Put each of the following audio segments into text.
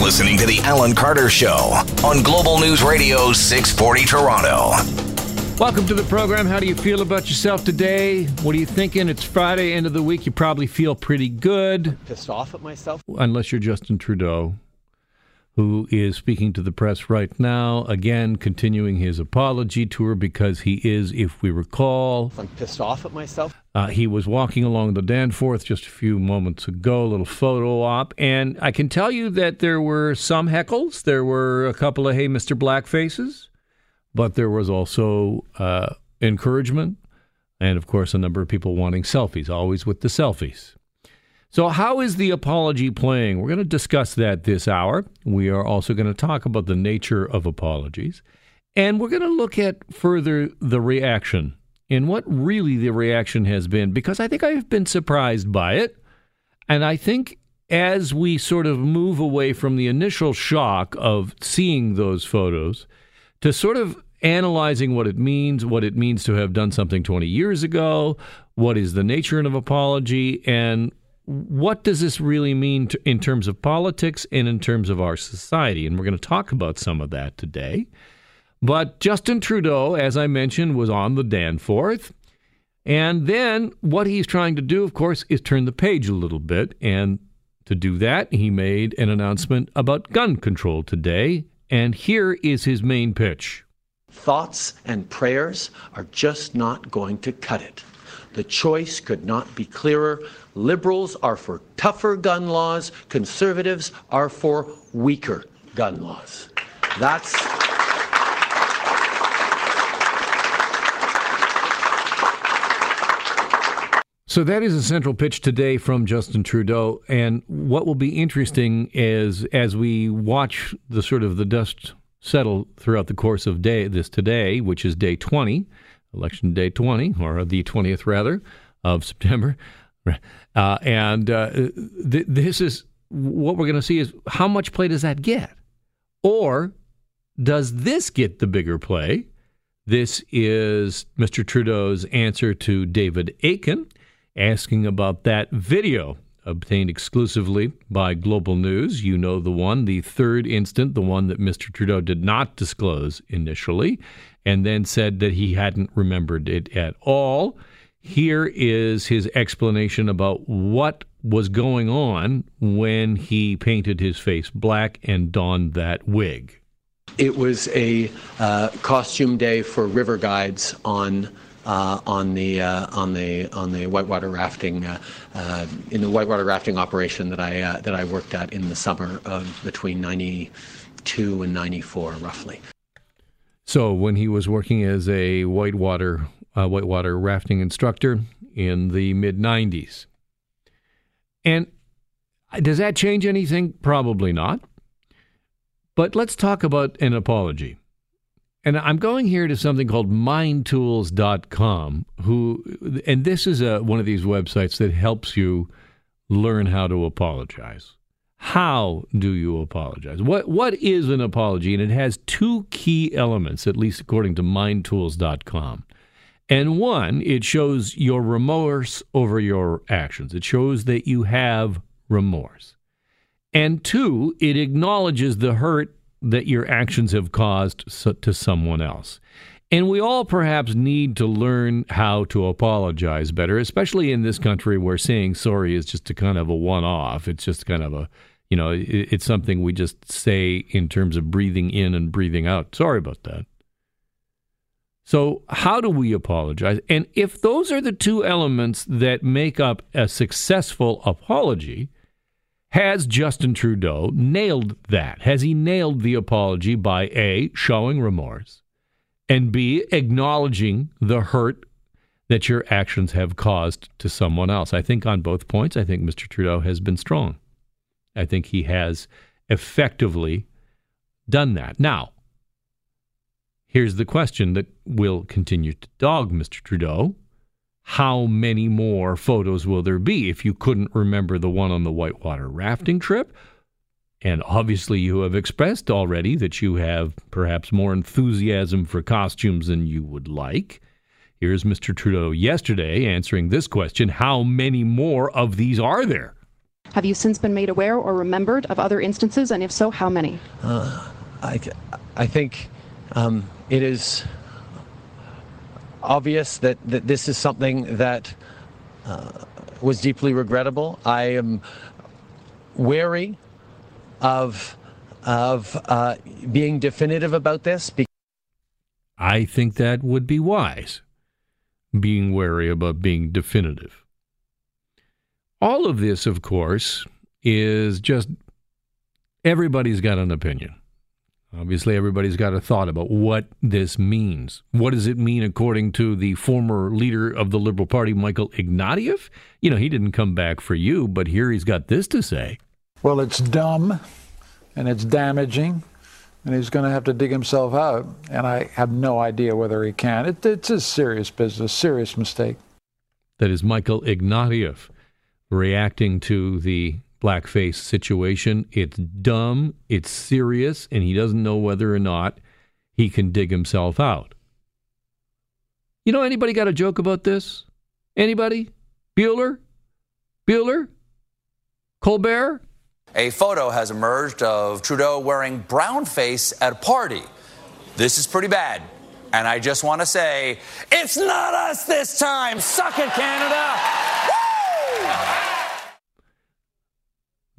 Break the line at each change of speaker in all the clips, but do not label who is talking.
listening to The Alan Carter Show on Global News Radio 640 Toronto.
Welcome to the program. How do you feel about yourself today? What are you thinking? It's Friday, end of the week. You probably feel pretty good.
Pissed off at myself?
Unless you're Justin Trudeau, who is speaking to the press right now, again, continuing his apology tour because he is, if we recall,
I'm pissed off at myself.
uh, he was walking along the Danforth just a few moments ago, a little photo op, and I can tell you that there were some heckles. There were a couple of, hey, Mr. Black faces, but there was also uh, encouragement, and of course, a number of people wanting selfies, always with the selfies. So, how is the apology playing? We're going to discuss that this hour. We are also going to talk about the nature of apologies. And we're going to look at further the reaction and what really the reaction has been, because I think I've been surprised by it. And I think as we sort of move away from the initial shock of seeing those photos to sort of analyzing what it means, what it means to have done something 20 years ago, what is the nature of apology, and what does this really mean to, in terms of politics and in terms of our society? And we're going to talk about some of that today. But Justin Trudeau, as I mentioned, was on the Danforth. And then what he's trying to do, of course, is turn the page a little bit. And to do that, he made an announcement about gun control today. And here is his main pitch.
Thoughts and prayers are just not going to cut it. The choice could not be clearer. Liberals are for tougher gun laws, conservatives are for weaker gun laws. That's.
So that is a central pitch today from Justin Trudeau. And what will be interesting is as we watch the sort of the dust settle throughout the course of day this today, which is day 20, election day 20, or the 20th rather, of September. Uh, and uh, th- this is what we're going to see is how much play does that get? Or does this get the bigger play? This is Mr. Trudeau's answer to David Akin asking about that video obtained exclusively by Global News. You know the one, the third instant, the one that Mr. Trudeau did not disclose initially, and then said that he hadn't remembered it at all. Here is his explanation about what was going on when he painted his face black and donned that wig.
It was a uh, costume day for river guides on uh, on the uh, on the on the whitewater rafting uh, uh, in the whitewater rafting operation that I uh, that I worked at in the summer of between '92 and '94, roughly.
So when he was working as a whitewater uh, whitewater rafting instructor in the mid '90s, and does that change anything? Probably not. But let's talk about an apology. And I'm going here to something called mindtools.com who and this is a, one of these websites that helps you learn how to apologize. How do you apologize? What what is an apology? And it has two key elements at least according to mindtools.com. And one, it shows your remorse over your actions. It shows that you have remorse. And two, it acknowledges the hurt that your actions have caused to someone else. And we all perhaps need to learn how to apologize better, especially in this country where saying sorry is just a kind of a one off. It's just kind of a, you know, it's something we just say in terms of breathing in and breathing out. Sorry about that. So, how do we apologize? And if those are the two elements that make up a successful apology, has Justin Trudeau nailed that? Has he nailed the apology by A, showing remorse, and B, acknowledging the hurt that your actions have caused to someone else? I think on both points, I think Mr. Trudeau has been strong. I think he has effectively done that. Now, here's the question that will continue to dog Mr. Trudeau how many more photos will there be if you couldn't remember the one on the whitewater rafting trip? And obviously, you have expressed already that you have perhaps more enthusiasm for costumes than you would like. Here's Mr. Trudeau yesterday answering this question How many more of these are there?
Have you since been made aware or remembered of other instances, and if so, how many?
Uh, I, I think um, it is obvious that, that this is something that uh, was deeply regrettable. I am wary of of uh, being definitive about this.
I think that would be wise, being wary about being definitive. All of this, of course, is just everybody's got an opinion. Obviously, everybody's got a thought about what this means. What does it mean, according to the former leader of the Liberal Party, Michael Ignatieff? You know, he didn't come back for you, but here he's got this to say.
Well, it's dumb and it's damaging, and he's going to have to dig himself out. And I have no idea whether he can. It, it's a serious business, serious mistake.
That is Michael Ignatieff reacting to the blackface situation. It's dumb, it's serious, and he doesn't know whether or not he can dig himself out. You know, anybody got a joke about this? Anybody? Bueller? Bueller? Colbert?
A photo has emerged of Trudeau wearing brown face at a party. This is pretty bad. And I just want to say, it's not us this time. Suck it, Canada.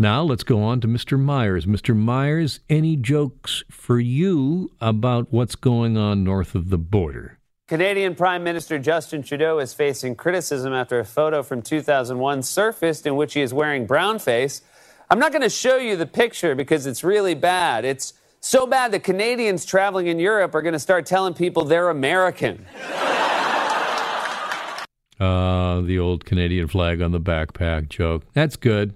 Now let's go on to Mr. Myers. Mr. Myers, any jokes for you about what's going on north of the border?
Canadian Prime Minister Justin Trudeau is facing criticism after a photo from 2001 surfaced in which he is wearing brown face. I'm not going to show you the picture because it's really bad. It's so bad that Canadians traveling in Europe are going to start telling people they're American.
Uh, the old Canadian flag on the backpack joke. That's good.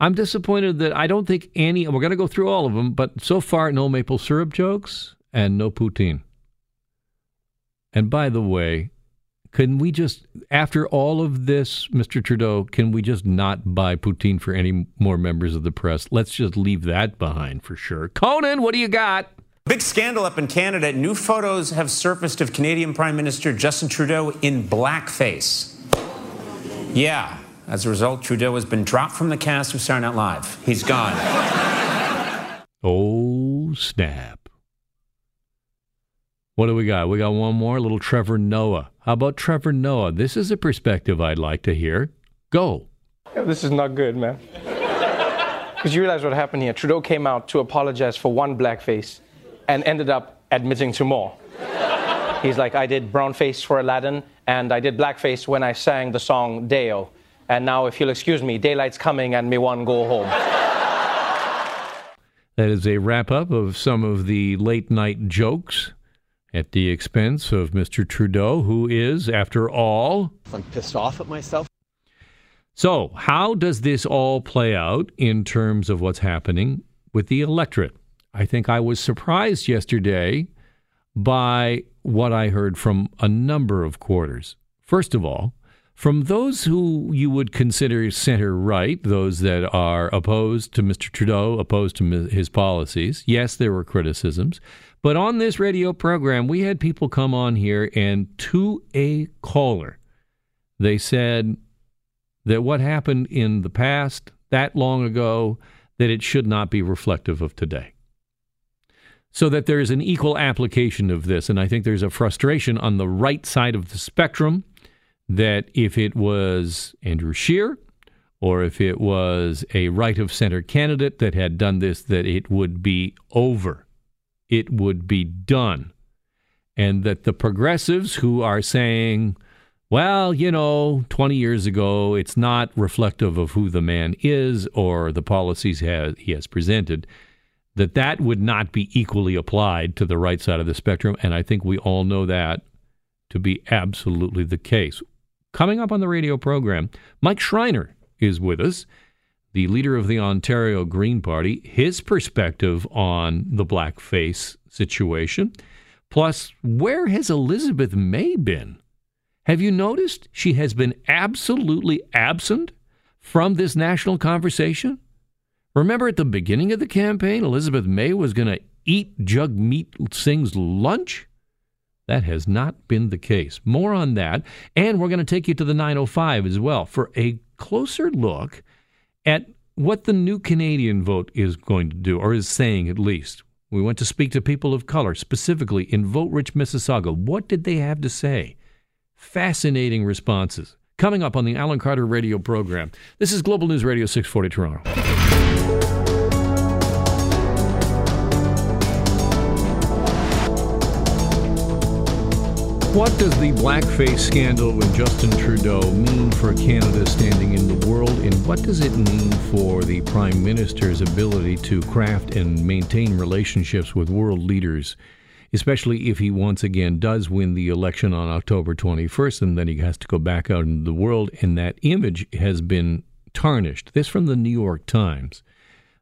I'm disappointed that I don't think any, we're going to go through all of them, but so far, no maple syrup jokes and no poutine. And by the way, can we just, after all of this, Mr. Trudeau, can we just not buy poutine for any more members of the press? Let's just leave that behind for sure. Conan, what do you got?
Big scandal up in Canada. New photos have surfaced of Canadian Prime Minister Justin Trudeau in blackface. Yeah, as a result, Trudeau has been dropped from the cast of Saturday Night Live. He's gone.
oh, snap. What do we got? We got one more, little Trevor Noah. How about Trevor Noah? This is a perspective I'd like to hear. Go.
Yeah, this is not good, man. Because you realize what happened here. Trudeau came out to apologize for one blackface and ended up admitting to more. He's like, I did brownface for Aladdin, and I did blackface when I sang the song Day-O. And now, if you'll excuse me, daylight's coming and me one go home.
That is a wrap up of some of the late night jokes at the expense of Mr. Trudeau, who is, after all,
I'm pissed off at myself.
So, how does this all play out in terms of what's happening with the electorate? I think I was surprised yesterday by what I heard from a number of quarters. First of all, from those who you would consider center right, those that are opposed to Mr. Trudeau, opposed to his policies, yes, there were criticisms. But on this radio program, we had people come on here and to a caller, they said that what happened in the past, that long ago, that it should not be reflective of today. So that there is an equal application of this. And I think there's a frustration on the right side of the spectrum that if it was Andrew Scheer or if it was a right of center candidate that had done this, that it would be over. It would be done. And that the progressives who are saying, well, you know, 20 years ago, it's not reflective of who the man is or the policies he has presented, that that would not be equally applied to the right side of the spectrum. And I think we all know that to be absolutely the case. Coming up on the radio program, Mike Schreiner is with us, the leader of the Ontario Green Party, his perspective on the blackface situation. Plus, where has Elizabeth May been? Have you noticed she has been absolutely absent from this national conversation? Remember at the beginning of the campaign, Elizabeth May was going to eat Jagmeet Singh's lunch? That has not been the case. More on that. And we're going to take you to the 905 as well for a closer look at what the new Canadian vote is going to do, or is saying at least. We went to speak to people of color, specifically in vote rich Mississauga. What did they have to say? Fascinating responses. Coming up on the Alan Carter radio program. This is Global News Radio 640 Toronto. What does the blackface scandal with Justin Trudeau mean for Canada standing in the world, and what does it mean for the Prime Minister's ability to craft and maintain relationships with world leaders, especially if he once again does win the election on October 21st and then he has to go back out into the world, and that image has been tarnished? This from the New York Times.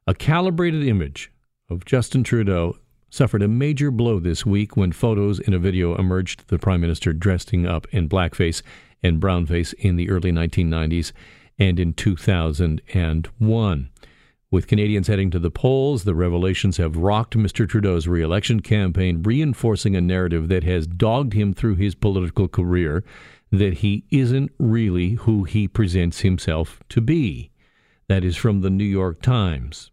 A calibrated image of Justin Trudeau suffered a major blow this week when photos in a video emerged the prime minister dressing up in blackface and brownface in the early 1990s and in 2001. With Canadians heading to the polls, the revelations have rocked Mr. Trudeau's re-election campaign, reinforcing a narrative that has dogged him through his political career that he isn't really who he presents himself to be. That is from the New York Times.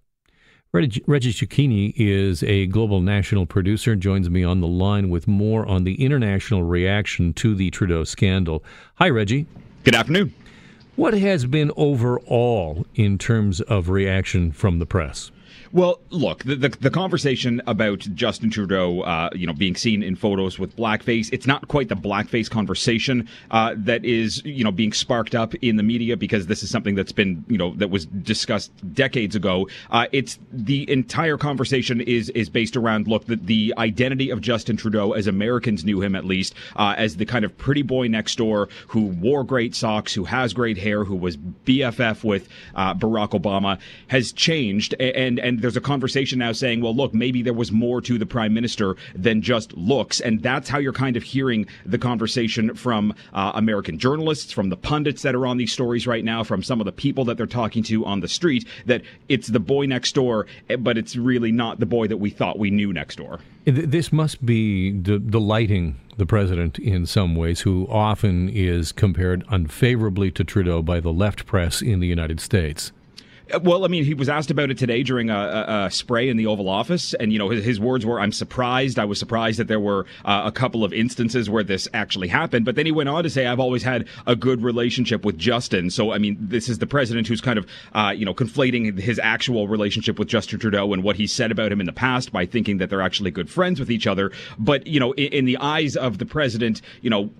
Reggie, Reggie Cecchini is a global national producer and joins me on the line with more on the international reaction to the Trudeau scandal. Hi, Reggie.
Good afternoon.
What has been overall in terms of reaction from the press?
Well, look, the, the, the conversation about Justin Trudeau, uh, you know, being seen in photos with blackface, it's not quite the blackface conversation uh, that is, you know, being sparked up in the media because this is something that's been, you know, that was discussed decades ago. Uh, it's the entire conversation is is based around look the, the identity of Justin Trudeau as Americans knew him at least uh, as the kind of pretty boy next door who wore great socks, who has great hair, who was BFF with uh, Barack Obama has changed and and there's a conversation now saying, well, look, maybe there was more to the prime minister than just looks. And that's how you're kind of hearing the conversation from uh, American journalists, from the pundits that are on these stories right now, from some of the people that they're talking to on the street, that it's the boy next door, eh, but it's really not the boy that we thought we knew next door.
This must be delighting the president in some ways, who often is compared unfavorably to Trudeau by the left press in the United States.
Well, I mean, he was asked about it today during a, a, a spray in the Oval Office, and you know, his, his, words were, "I'm surprised. I was surprised that there were uh, a couple of instances where this actually happened." But then he went on to say, "I've always had a good relationship with Justin." So, I mean, this is the president who's kind of, uh, you know, conflating his actual relationship with Justin Trudeau and what he said about him in the past by thinking that they're actually good friends with each other. But you know, in, in the eyes of the president, you know,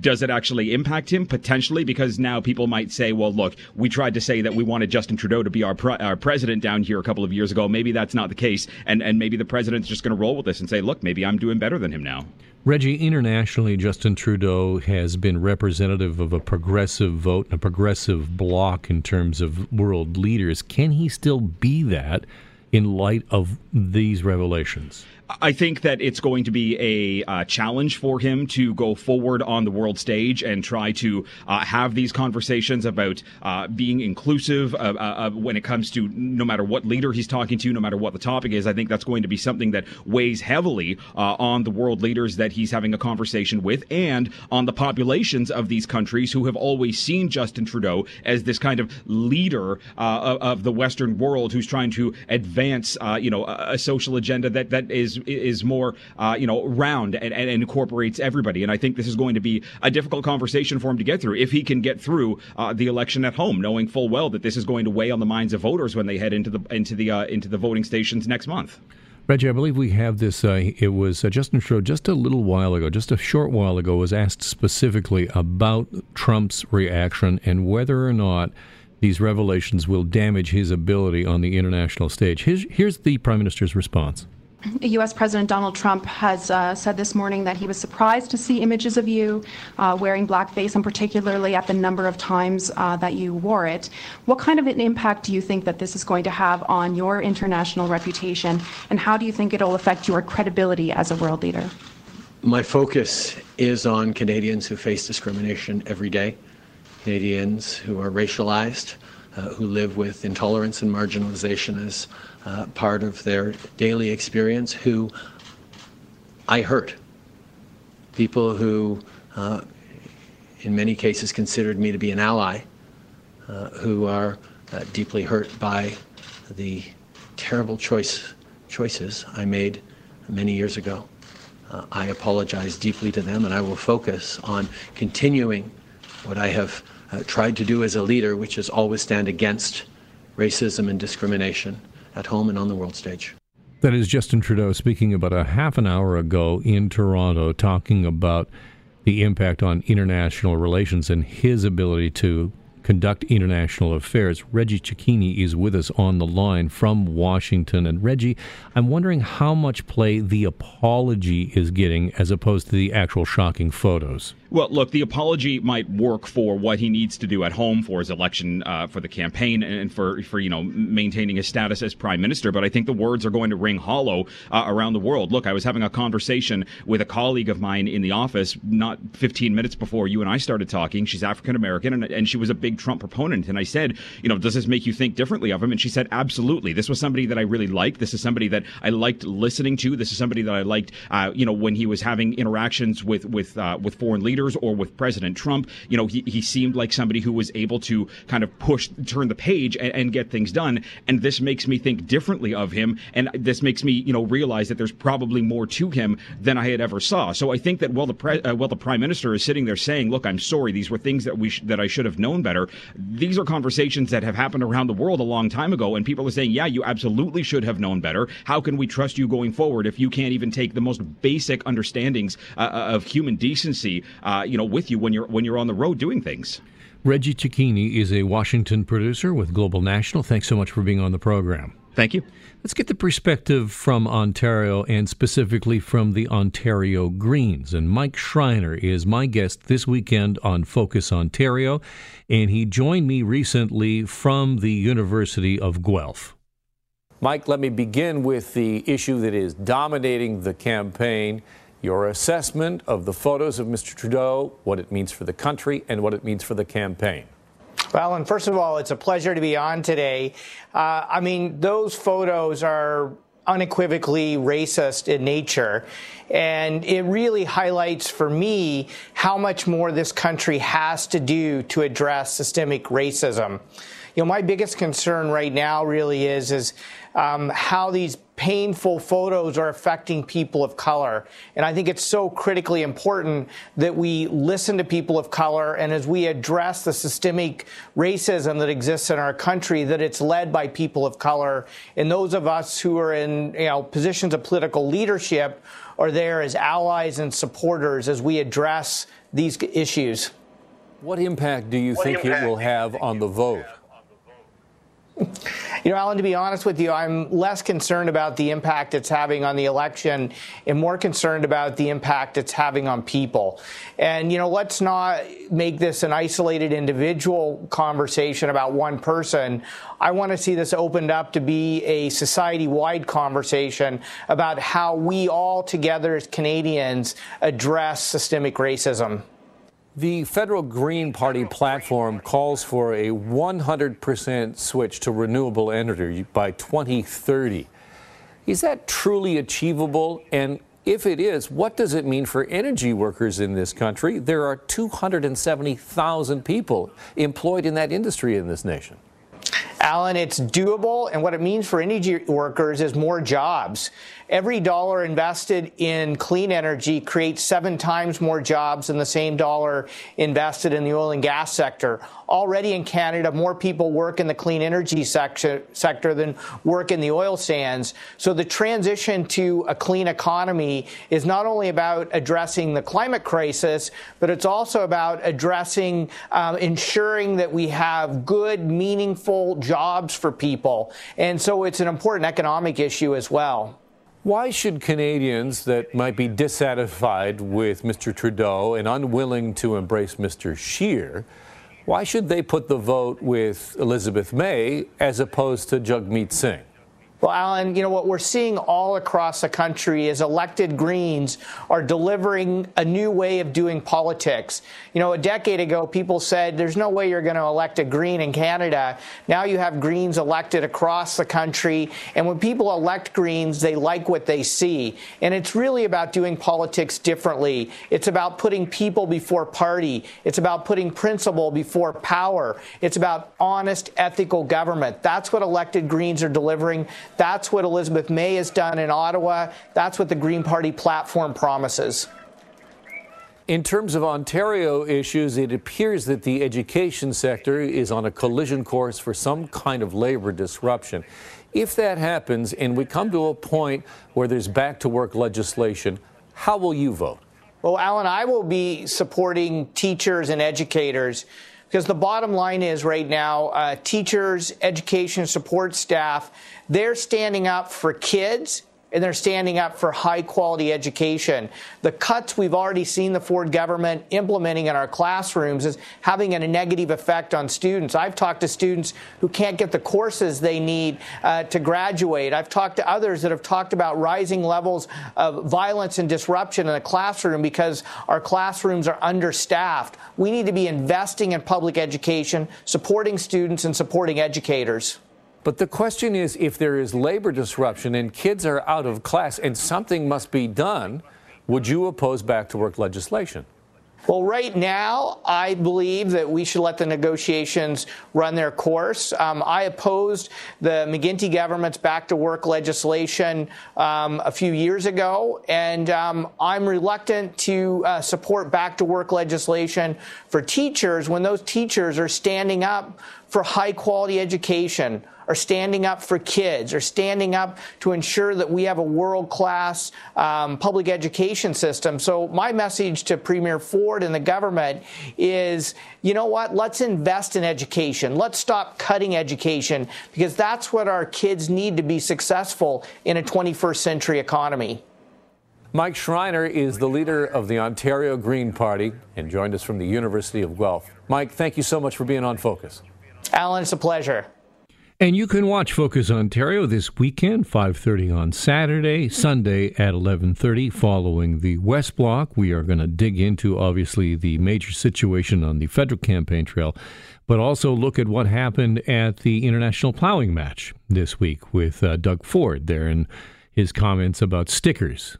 does it actually impact him potentially? Because now people might say, "Well, look, we tried to say that we wanted Justin Trudeau to." Be our, pre- our president down here a couple of years ago. Maybe that's not the case, and and maybe the president's just going to roll with this and say, look, maybe I'm doing better than him now.
Reggie, internationally, Justin Trudeau has been representative of a progressive vote and a progressive bloc in terms of world leaders. Can he still be that in light of these revelations?
I think that it's going to be a uh, challenge for him to go forward on the world stage and try to uh, have these conversations about uh, being inclusive uh, when it comes to no matter what leader he's talking to, no matter what the topic is. I think that's going to be something that weighs heavily uh, on the world leaders that he's having a conversation with and on the populations of these countries who have always seen Justin Trudeau as this kind of leader uh, of the Western world who's trying to advance, you know, a social agenda that that is is more uh, you know round and, and, incorporates everybody. And I think this is going to be a difficult conversation for him to get through if he can get through uh, the election at home, knowing full well that this is going to weigh on the minds of voters when they head into the into the uh, into the voting stations next month.
Reggie, I believe we have this. Uh, it was uh, Justin Trudeau just a little while ago, just a short while ago, was asked specifically about Trump's reaction and whether or not these revelations will damage his ability on the international stage. Here's, here's the Prime Minister's response.
U.S. President Donald Trump has uh, said this morning that he was surprised to see images of you uh, wearing blackface, and particularly at the number of times uh, that you wore it. What kind of an impact do you think that this is going to have on your international reputation, and how do you think it'll affect your credibility as a world leader?
My focus is on Canadians who face discrimination every day, Canadians who are racialized, uh, who live with intolerance and marginalization as uh, part of their daily experience who I hurt. People who, uh, in many cases, considered me to be an ally, uh, who are uh, deeply hurt by the terrible choice, choices I made many years ago. Uh, I apologize deeply to them, and I will focus on continuing what I have tried to do as a leader, which is always stand against racism and discrimination at home and on the world stage.
That is Justin Trudeau speaking about a half an hour ago in Toronto, talking about the impact on international relations and his ability to conduct international affairs. Reggie Cecchini is with us on the line from Washington. And Reggie, I'm wondering how much play the apology is getting as opposed to the actual shocking photos.
Well, look, the apology might work for what he needs to do at home for his election, uh, for the campaign, and for for you know maintaining his status as prime minister. But I think the words are going to ring hollow uh, around the world. Look, I was having a conversation with a colleague of mine in the office not 15 minutes before you and I started talking. She's African American, and, and she was a big Trump proponent. And I said, you know, does this make you think differently of him? And she said, absolutely. This was somebody that I really liked. This is somebody that I liked listening to. This is somebody that I liked, uh, you know, when he was having interactions with with uh, with foreign leaders leaders or with President Trump. You know, he, he seemed like somebody who was able to kind of push, turn the page and, and get things done. And this makes me think differently of him. And this makes me, you know, realize that there's probably more to him than I had ever saw. So I think that while the pre- uh, while the prime minister is sitting there saying, "Look, I'm sorry. These were things that we sh- that I should have known better." These are conversations that have happened around the world a long time ago, and people are saying, "Yeah, you absolutely should have known better. How can we trust you going forward if you can't even take the most basic understandings uh, uh of human decency uh, you know, with you when you're when you're on the road doing things.
Reggie Cecchini is a Washington producer with Global National. Thanks so much for being on the program.
Thank you.
Let's get the perspective from Ontario and specifically from the Ontario Greens. And Mike Schreiner is my guest this weekend on Focus Ontario, and he joined me recently from the University of Guelph.
Mike, let me begin with the issue that is dominating the campaign your assessment of the photos of Mr. Trudeau, what it means for the country, and what it means for the campaign.
Well, and first of all, it's a pleasure to be on today. Uh, I mean, those photos are unequivocally racist in nature. And it really highlights for me how much more this country has to do to address systemic racism. You know, my biggest concern right now really is, is um, how these painful photos are affecting people of color. And I think it's so critically important that we listen to people of color and as we address the systemic racism that exists in our country, that it's led by people of color. And those of us who are in you know, positions of political leadership are there as allies and supporters as we address these issues.
What impact do you what think it will have on the vote?
You know, Alan, to be honest with you, I'm less concerned about the impact it's having on the election and more concerned about the impact it's having on people. And, you know, let's not make this an isolated individual conversation about one person. I want to see this opened up to be a society wide conversation about how we all together as Canadians address systemic racism.
The federal Green Party platform calls for a 100% switch to renewable energy by 2030. Is that truly achievable? And if it is, what does it mean for energy workers in this country? There are 270,000 people employed in that industry in this nation.
Alan, it's doable, and what it means for energy workers is more jobs. Every dollar invested in clean energy creates seven times more jobs than the same dollar invested in the oil and gas sector. Already in Canada, more people work in the clean energy sector, than work in the oil sands. So the transition to a clean economy is not only about addressing the climate crisis, but it's also about addressing, um, ensuring that we have good, meaningful jobs for people. And so it's an important economic issue as well.
Why should Canadians that might be dissatisfied with Mr. Trudeau and unwilling to embrace Mr. Scheer, why should they put the vote with Elizabeth May as opposed to Jagmeet Singh?
Well, Alan, you know what we're seeing all across the country is elected Greens are delivering a new way of doing politics. You know, a decade ago, people said there's no way you're going to elect a Green in Canada. Now you have Greens elected across the country. And when people elect Greens, they like what they see. And it's really about doing politics differently. It's about putting people before party. It's about putting principle before power. It's about honest, ethical government. That's what elected Greens are delivering. That's what Elizabeth May has done in Ottawa. That's what the Green Party platform promises.
In terms of Ontario issues, it appears that the education sector is on a collision course for some kind of labor disruption. If that happens and we come to a point where there's back to work legislation, how will you vote?
Well, Alan, I will be supporting teachers and educators because the bottom line is right now, uh, teachers, education support staff, they're standing up for kids and they're standing up for high quality education. The cuts we've already seen the Ford government implementing in our classrooms is having a negative effect on students. I've talked to students who can't get the courses they need uh, to graduate. I've talked to others that have talked about rising levels of violence and disruption in the classroom because our classrooms are understaffed. We need to be investing in public education, supporting students, and supporting educators.
But the question is if there is labor disruption and kids are out of class and something must be done, would you oppose back to work legislation?
Well, right now, I believe that we should let the negotiations run their course. Um, I opposed the McGuinty government's back to work legislation um, a few years ago, and um, I'm reluctant to uh, support back to work legislation for teachers when those teachers are standing up for high quality education are standing up for kids, are standing up to ensure that we have a world class um, public education system. So, my message to Premier Ford and the government is you know what? Let's invest in education. Let's stop cutting education because that's what our kids need to be successful in a 21st century economy.
Mike Schreiner is the leader of the Ontario Green Party and joined us from the University of Guelph. Mike, thank you so much for being on Focus.
Alan, it's a pleasure.
And you can watch Focus Ontario this weekend, 5:30 on Saturday, Sunday at 11:30 following the West Block. We are going to dig into obviously the major situation on the federal campaign trail, but also look at what happened at the international plowing match this week with uh, Doug Ford there and his comments about stickers.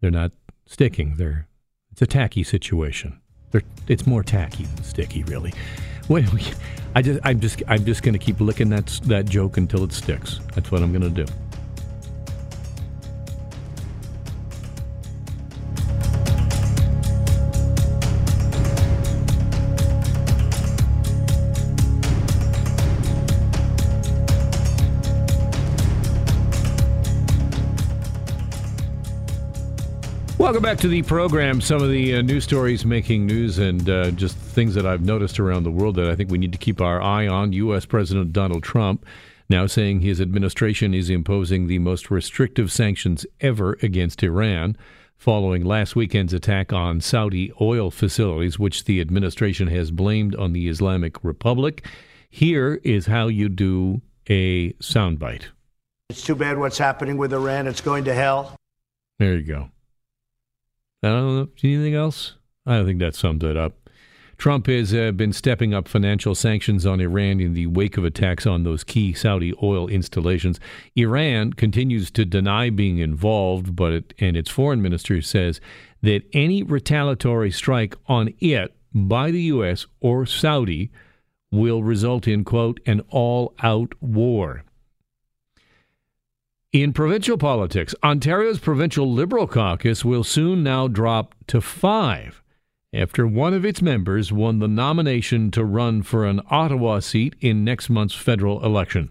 They're not sticking. They're it's a tacky situation. They're, it's more tacky than sticky, really. Wait, I just, I'm just, I'm just going to keep licking that that joke until it sticks. That's what I'm going to do. Welcome back to the program. Some of the uh, news stories making news and uh, just things that I've noticed around the world that I think we need to keep our eye on. U.S. President Donald Trump now saying his administration is imposing the most restrictive sanctions ever against Iran following last weekend's attack on Saudi oil facilities, which the administration has blamed on the Islamic Republic. Here is how you do a soundbite.
It's too bad what's happening with Iran. It's going to hell.
There you go. I don't know. Anything else? I don't think that sums it up. Trump has uh, been stepping up financial sanctions on Iran in the wake of attacks on those key Saudi oil installations. Iran continues to deny being involved, but it, and its foreign minister says that any retaliatory strike on it by the U.S. or Saudi will result in quote an all-out war. In provincial politics, Ontario's provincial Liberal caucus will soon now drop to five after one of its members won the nomination to run for an Ottawa seat in next month's federal election.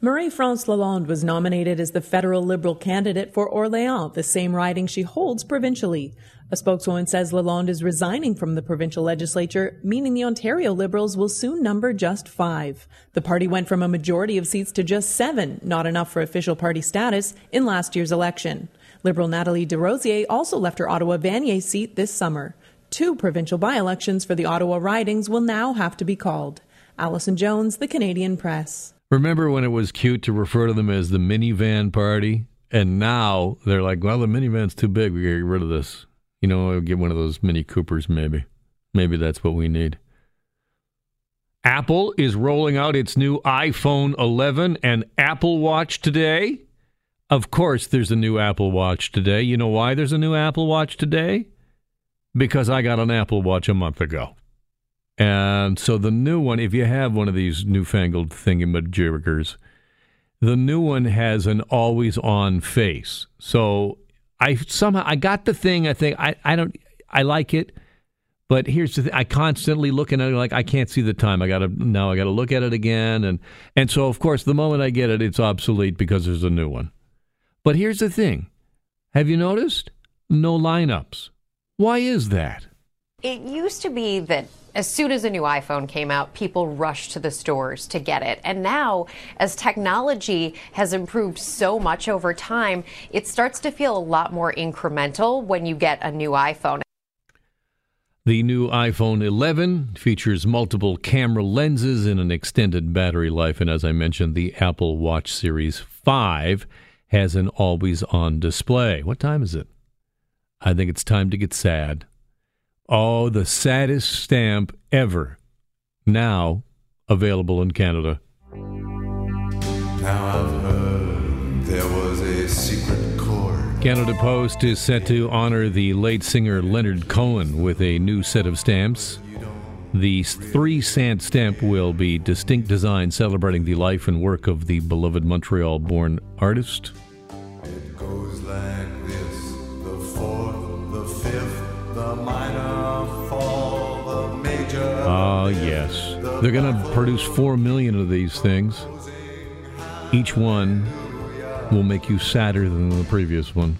Marie France Lalonde was nominated as the federal Liberal candidate for Orléans, the same riding she holds provincially. A spokeswoman says Lalonde is resigning from the provincial legislature, meaning the Ontario Liberals will soon number just five. The party went from a majority of seats to just seven, not enough for official party status, in last year's election. Liberal Nathalie Desrosiers also left her Ottawa Vanier seat this summer. Two provincial by elections for the Ottawa ridings will now have to be called. Allison Jones, The Canadian Press.
Remember when it was cute to refer to them as the minivan party? And now they're like, well, the minivan's too big. We gotta get rid of this. You know, I'll get one of those Mini Coopers, maybe. Maybe that's what we need. Apple is rolling out its new iPhone 11 and Apple Watch today. Of course, there's a new Apple Watch today. You know why there's a new Apple Watch today? Because I got an Apple Watch a month ago. And so the new one, if you have one of these newfangled thingamajiggers, the new one has an always on face. So I somehow I got the thing. I think I, I don't I like it, but here's the thing: I constantly looking at it like I can't see the time. I got to now I got to look at it again, and and so of course the moment I get it, it's obsolete because there's a new one. But here's the thing: Have you noticed no lineups? Why is that?
It used to be that as soon as a new iPhone came out, people rushed to the stores to get it. And now, as technology has improved so much over time, it starts to feel a lot more incremental when you get a new iPhone.
The new iPhone 11 features multiple camera lenses and an extended battery life. And as I mentioned, the Apple Watch Series 5 has an always on display. What time is it? I think it's time to get sad. Oh, the saddest stamp ever. Now available in Canada.
Now I've heard there was a secret chord.
Canada Post is set to honor the late singer Leonard Cohen with a new set of stamps. The three cent stamp will be distinct design celebrating the life and work of the beloved Montreal born artist.
It goes like
Ah, yes. They're going to produce 4 million of these things. Each one will make you sadder than the previous one.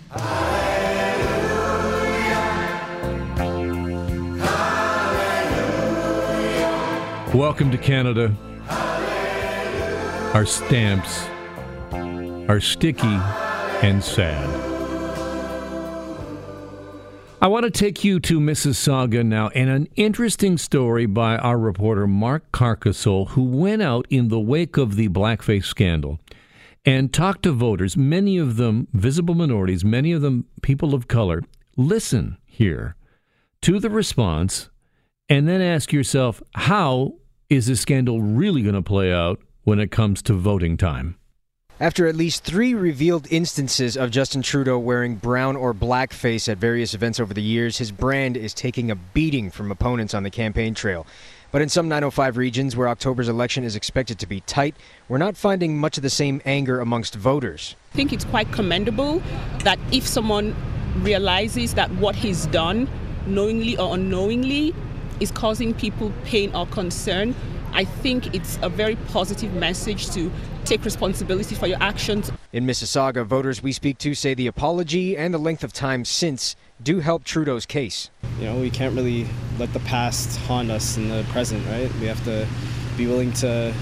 Welcome to Canada. Our stamps are sticky and sad. I want to take you to Mississauga now and an interesting story by our reporter Mark Carcasole, who went out in the wake of the blackface scandal and talked to voters, many of them visible minorities, many of them people of color. Listen here to the response and then ask yourself how is this scandal really going to play out when it comes to voting time?
After at least three revealed instances of Justin Trudeau wearing brown or blackface at various events over the years, his brand is taking a beating from opponents on the campaign trail. But in some 905 regions where October's election is expected to be tight, we're not finding much of the same anger amongst voters.
I think it's quite commendable that if someone realizes that what he's done, knowingly or unknowingly, is causing people pain or concern, I think it's a very positive message to take responsibility for your actions.
In Mississauga, voters we speak to say the apology and the length of time since do help Trudeau's case.
You know, we can't really let the past haunt us in the present, right? We have to be willing to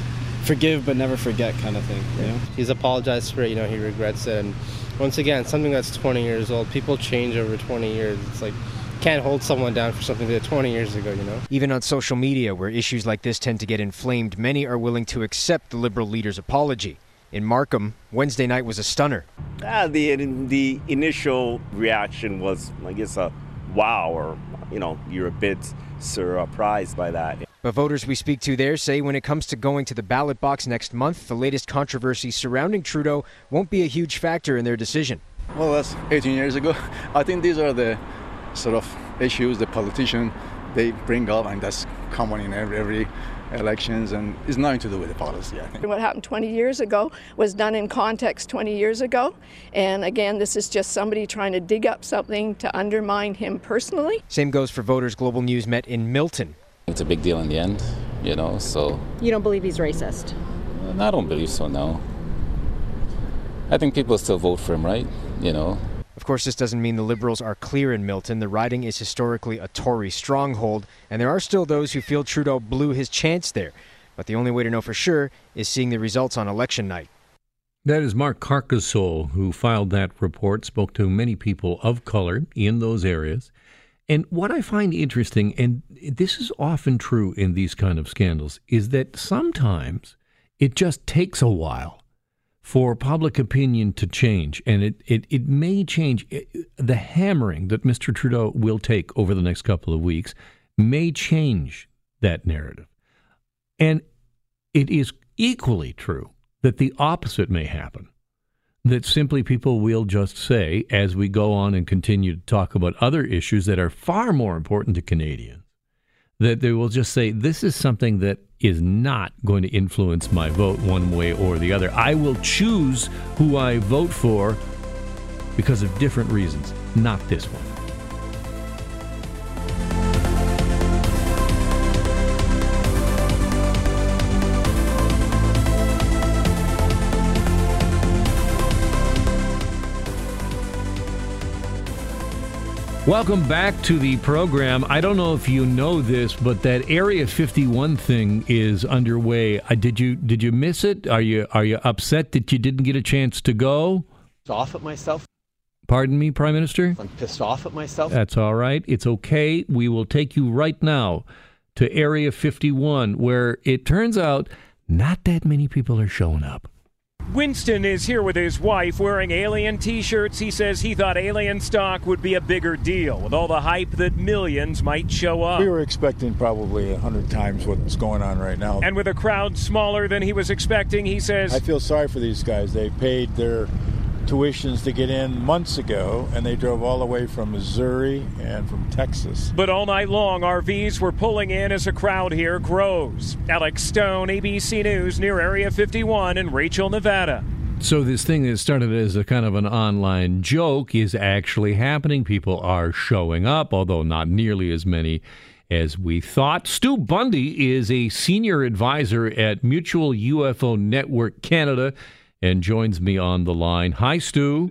forgive but never forget kind of thing, you know?
He's apologized for it, you know, he regrets it. And once again, something that's 20 years old, people change over 20 years. It's like, can't hold someone down for something they did 20 years ago, you know?
Even on social media, where issues like this tend to get inflamed, many are willing to accept the Liberal leader's apology. In Markham, Wednesday night was a stunner.
Uh, the the initial reaction was, I guess, a wow, or you know, you're a bit surprised by that.
But voters we speak to there say when it comes to going to the ballot box next month, the latest controversy surrounding Trudeau won't be a huge factor in their decision.
Well, that's 18 years ago. I think these are the sort of issues the politician they bring up, and that's common in every, every elections, and it's nothing to do with the policy. I think.
What happened 20 years ago was done in context 20 years ago, and again, this is just somebody trying to dig up something to undermine him personally.
Same goes for voters. Global News met in Milton.
It's a big deal in the end, you know. So
you don't believe he's racist?
I don't believe so. No. I think people still vote for him, right? You know,
of course, this doesn't mean the Liberals are clear in Milton. The riding is historically a Tory stronghold, and there are still those who feel Trudeau blew his chance there. But the only way to know for sure is seeing the results on election night.
That is Mark Carcasole, who filed that report, spoke to many people of color in those areas. And what I find interesting, and this is often true in these kind of scandals, is that sometimes it just takes a while for public opinion to change, and it, it, it may change. The hammering that Mr. Trudeau will take over the next couple of weeks may change that narrative. And it is equally true that the opposite may happen. That simply people will just say, as we go on and continue to talk about other issues that are far more important to Canadians, that they will just say, this is something that is not going to influence my vote one way or the other. I will choose who I vote for because of different reasons, not this one. Welcome back to the program. I don't know if you know this, but that Area 51 thing is underway. Uh, did you did you miss it? Are you are you upset that you didn't get a chance to go?
Off at myself.
Pardon me, Prime Minister?
I'm pissed off at myself.
That's all right. It's okay. We will take you right now to Area 51 where it turns out not that many people are showing up.
Winston is here with his wife wearing alien t shirts. He says he thought alien stock would be a bigger deal with all the hype that millions might show up.
We were expecting probably a hundred times what's going on right now.
And with a crowd smaller than he was expecting, he says,
I feel sorry for these guys. They paid their tuitions to get in months ago, and they drove all the way from Missouri and from Texas.
But all night long, RVs were pulling in as a crowd here grows. Alex Stone, ABC News, near Area 51 in Rachel, Nevada.
So this thing that started as a kind of an online joke is actually happening. People are showing up, although not nearly as many as we thought. Stu Bundy is a senior advisor at Mutual UFO Network Canada and joins me on the line. Hi, Stu.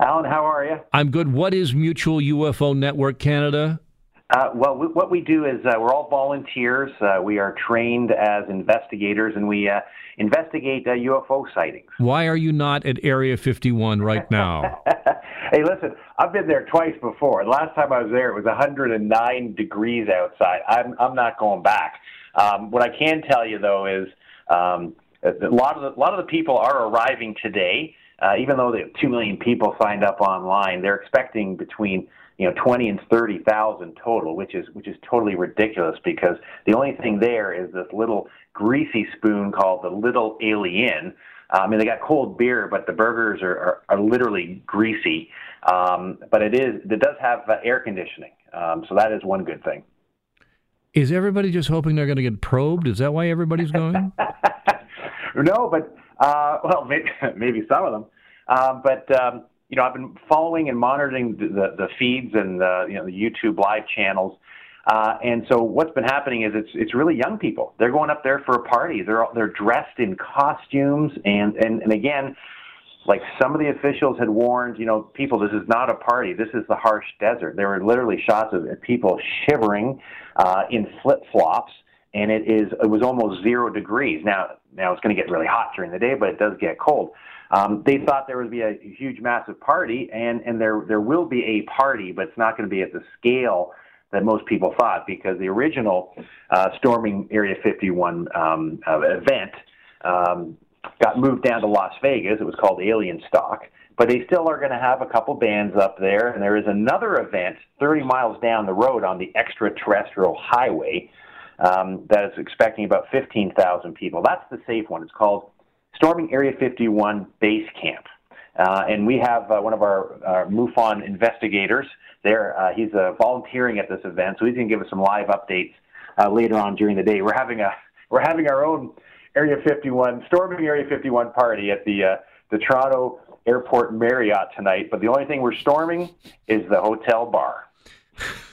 Alan, how are you?
I'm good. What is Mutual UFO Network Canada?
Uh, well, we, what we do is uh, we're all volunteers. Uh, we are trained as investigators, and we uh, investigate UFO uh, sightings.
Why are you not at Area 51 right now?
hey, listen, I've been there twice before. The last time I was there, it was 109 degrees outside. I'm, I'm not going back. Um, what I can tell you, though, is um, a lot of the, a lot of the people are arriving today. Uh, even though the two million people signed up online, they're expecting between you know 20 and 30,000 total, which is which is totally ridiculous because the only thing there is this little greasy spoon called the Little A'Le'Inn. Uh, I mean, they got cold beer, but the burgers are are, are literally greasy. Um, but it is it does have uh, air conditioning, um, so that is one good thing.
Is everybody just hoping they're going to get probed? Is that why everybody's going?
no, but uh, well, maybe, maybe some of them. Um, but um, you know, I've been following and monitoring the, the, the feeds and the you know the YouTube live channels. Uh, and so what's been happening is it's it's really young people. They're going up there for a party. They're they're dressed in costumes and and and again, like some of the officials had warned, you know, people, this is not a party. This is the harsh desert. There were literally shots of people shivering uh, in flip flops and it is it was almost zero degrees. Now now it's going to get really hot during the day, but it does get cold. Um, they thought there would be a huge, massive party, and and there there will be a party, but it's not going to be at the scale that most people thought because the original uh, storming Area 51 um, uh, event um, got moved down to Las Vegas. It was called Alien Stock. But they still are going to have a couple bands up there, and there is another event 30 miles down the road on the extraterrestrial highway um, that is expecting about 15,000 people. That's the safe one. It's called Storming Area 51 Base Camp. Uh, and we have uh, one of our, our MUFON investigators there. Uh, he's uh, volunteering at this event, so he's going to give us some live updates uh, later on during the day. We're having a we're having our own Area 51 storming Area 51 party at the uh, the Toronto Airport Marriott tonight. But the only thing we're storming is the hotel bar.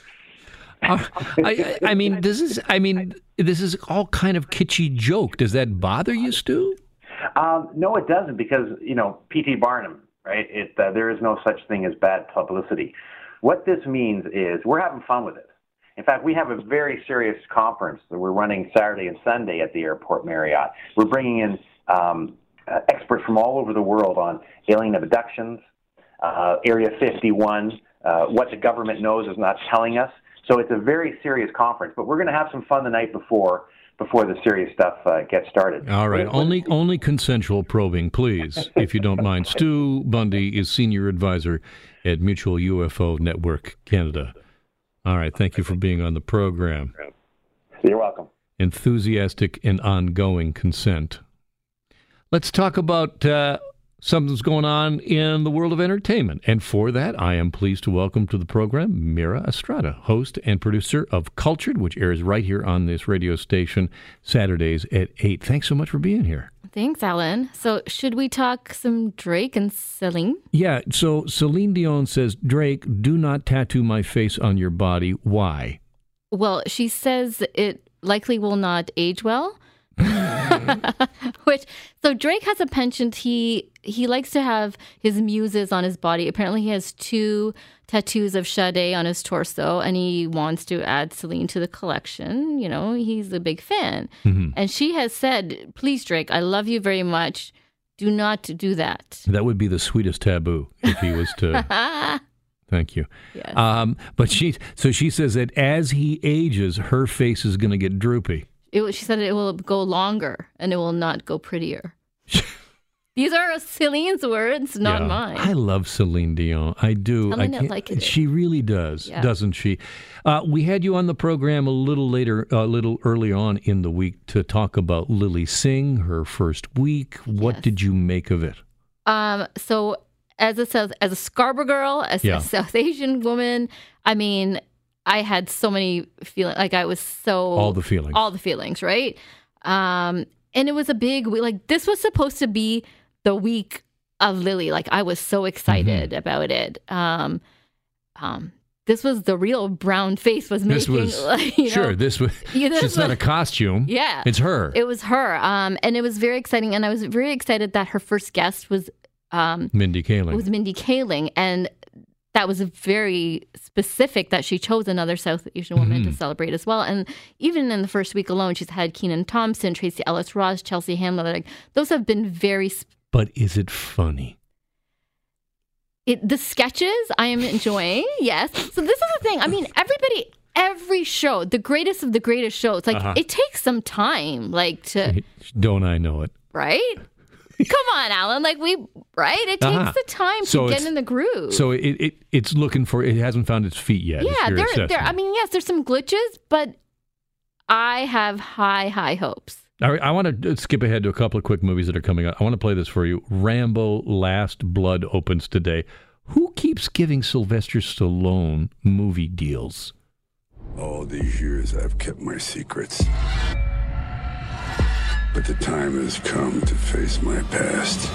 I, I mean, this is I mean, this is all kind of kitschy joke. Does that bother you, Stu?
Um, no, it doesn't because you know P.T. Barnum, right? It uh, there is no such thing as bad publicity. What this means is we're having fun with it. In fact, we have a very serious conference that we're running Saturday and Sunday at the Airport Marriott. We're bringing in um, uh, experts from all over the world on alien abductions, uh, Area 51, uh, what the government knows is not telling us. So it's a very serious conference, but we're going to have some fun the night before before the serious stuff uh, gets started.
All right,
What- what-
only only consensual probing, please, if you don't mind. Stu Bundy is senior advisor at Mutual UFO Network Canada. All right, thank you for being on the program.
You're welcome.
Enthusiastic and ongoing consent. Let's talk about uh, something's going on in the world of entertainment. And for that, I am pleased to welcome to the program Mira Estrada, host and producer of Cultured, which airs right here on this radio station Saturdays at 8. Thanks so much for being here.
Thanks, Alan. So, should we talk some Drake and Celine?
Yeah, so Celine Dion says, Drake, do not tattoo my face on your body. Why?
Well, she says it likely will not age well. Which so Drake has a penchant. He he likes to have his muses on his body. Apparently, he has two tattoos of Sade on his torso, and he wants to add Celine to the collection. You know, he's a big fan,
Mhm.
and she has said, "Please, Drake, I love you very much. Do not do that."
That would be the sweetest taboo if he was to. Thank you.
Yes.
Um, but she, so she says that as he ages, her face is going to get droopy.
It, she said it will go longer and it will not go prettier. These are Celine's words, not
Yeah.
mine.
I love Celine Dion. I do. I can't-
like it.
she really does,
Yeah.
doesn't she? Uh, we had you on the program a little later, a little early on in the week to talk about Lilly Singh, her first week. What did you make of it?
Um, so as a South, as a Scarborough girl, as
Yeah.
a South Asian woman, I mean, I had so many feelings. Like I was so
All the feelings.
all the feelings, right? Um, and it was a big we- like this was supposed to be the week of Lilly. Like I was so excited
Mm-hmm.
about it. Um, um, this was the real brown face was
This
making.
was
like, you
sure.
know,
This was.
Yeah, this
it's not a costume.
Yeah.
it's her.
It was her. Um, and it was very exciting. And I was very excited that her first guest was um,
Mindy Kaling.
it was Mindy Kaling, and that was very specific that she chose another South Asian woman to
Mhm.
celebrate as well. And even in the first week alone, she's had Kenan Thompson, Tracee Ellis Ross, Chelsea Handler. Like those have been very. Sp-
but is it funny?
it, the sketches I am enjoying. yes. So this is the thing. I mean, everybody. Every show, the greatest of the greatest shows, like
Uh-huh.
it takes some time, like to
Don't I know it?
right? Come on, Alan. Like we, right? It takes
Uh-huh.
the time
So
to get in the groove.
So it, it it's looking for it hasn't found its feet yet.
yeah,
your
there, there.
assessment.
I mean, yes, there's some glitches, but I have high, high hopes.
All right, I want to skip ahead to a couple of quick movies that are coming out. I want to play this for you. Rambo: Last Blood opens today. Who keeps giving Sylvester Stallone movie deals?
All these years I've kept my secrets. But the time has come to face my past.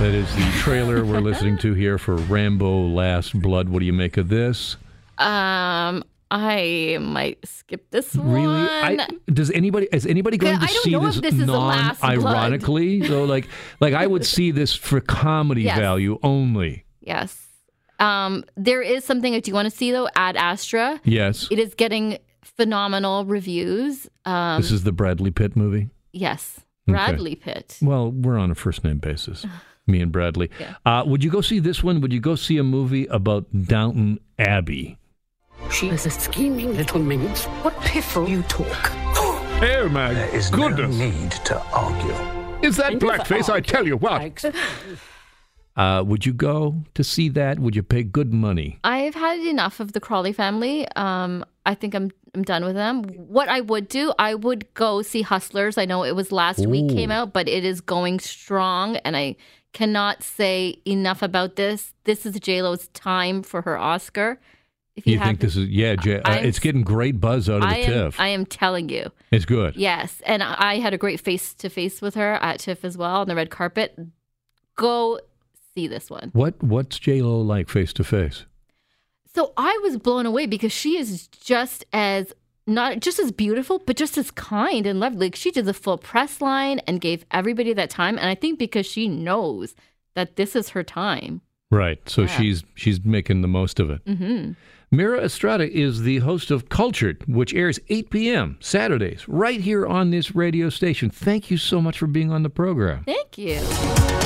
That is the trailer we're listening to here for Rambo: Last Blood. What do you make of this?
Um, I might skip this
Really?
one.
I, does anybody is anybody going
I
to
don't
see
know
this,
if this is the last
non-ironically? so like like I would see this for comedy
Yes.
value only.
yes. Um, there is something I do want to see though. Ad Astra.
Yes.
It is getting phenomenal reviews. Um,
this is the Bradley Pitt movie.
yes,
Okay.
Bradley Pitt.
Well, we're on a first name basis, me and Bradley.
Yeah.
Uh, would you go see this one? Would you go see a movie about Downton Abbey?
She is a scheming little minx. What piffle you talk.
Oh my
there is
goodness.
no need to argue.
Is that
And
blackface? I tell you what. Uh, would you go to see that? Would you pay good money?
I've had enough of the Crawley family. Um, I think I'm I'm done with them. What I would do, I would go see Hustlers. I know it was last week came out, but it is going strong, and I cannot say enough about this. This is J Lo's time for her Oscar. If
You,
have,
think this is yeah? Jay, uh, it's getting great buzz out of the
am,
TIFF.
I am telling you.
it's good.
Yes, and I had a great face to face with her at TIFF as well on the red carpet. Go see this one.
What What's J Lo like face to face?
So I was blown away because she is just as not just as beautiful, but just as kind and lovely. Like she did the full press line and gave everybody that time. And I think because she knows that this is her time.
Right. So
Yeah.
she's she's making the most of it.
hmm
Mira Estrada is the host of Cultured, which airs 8 p.m. Saturdays right here on this radio station. Thank you so much for being on the program.
Thank you.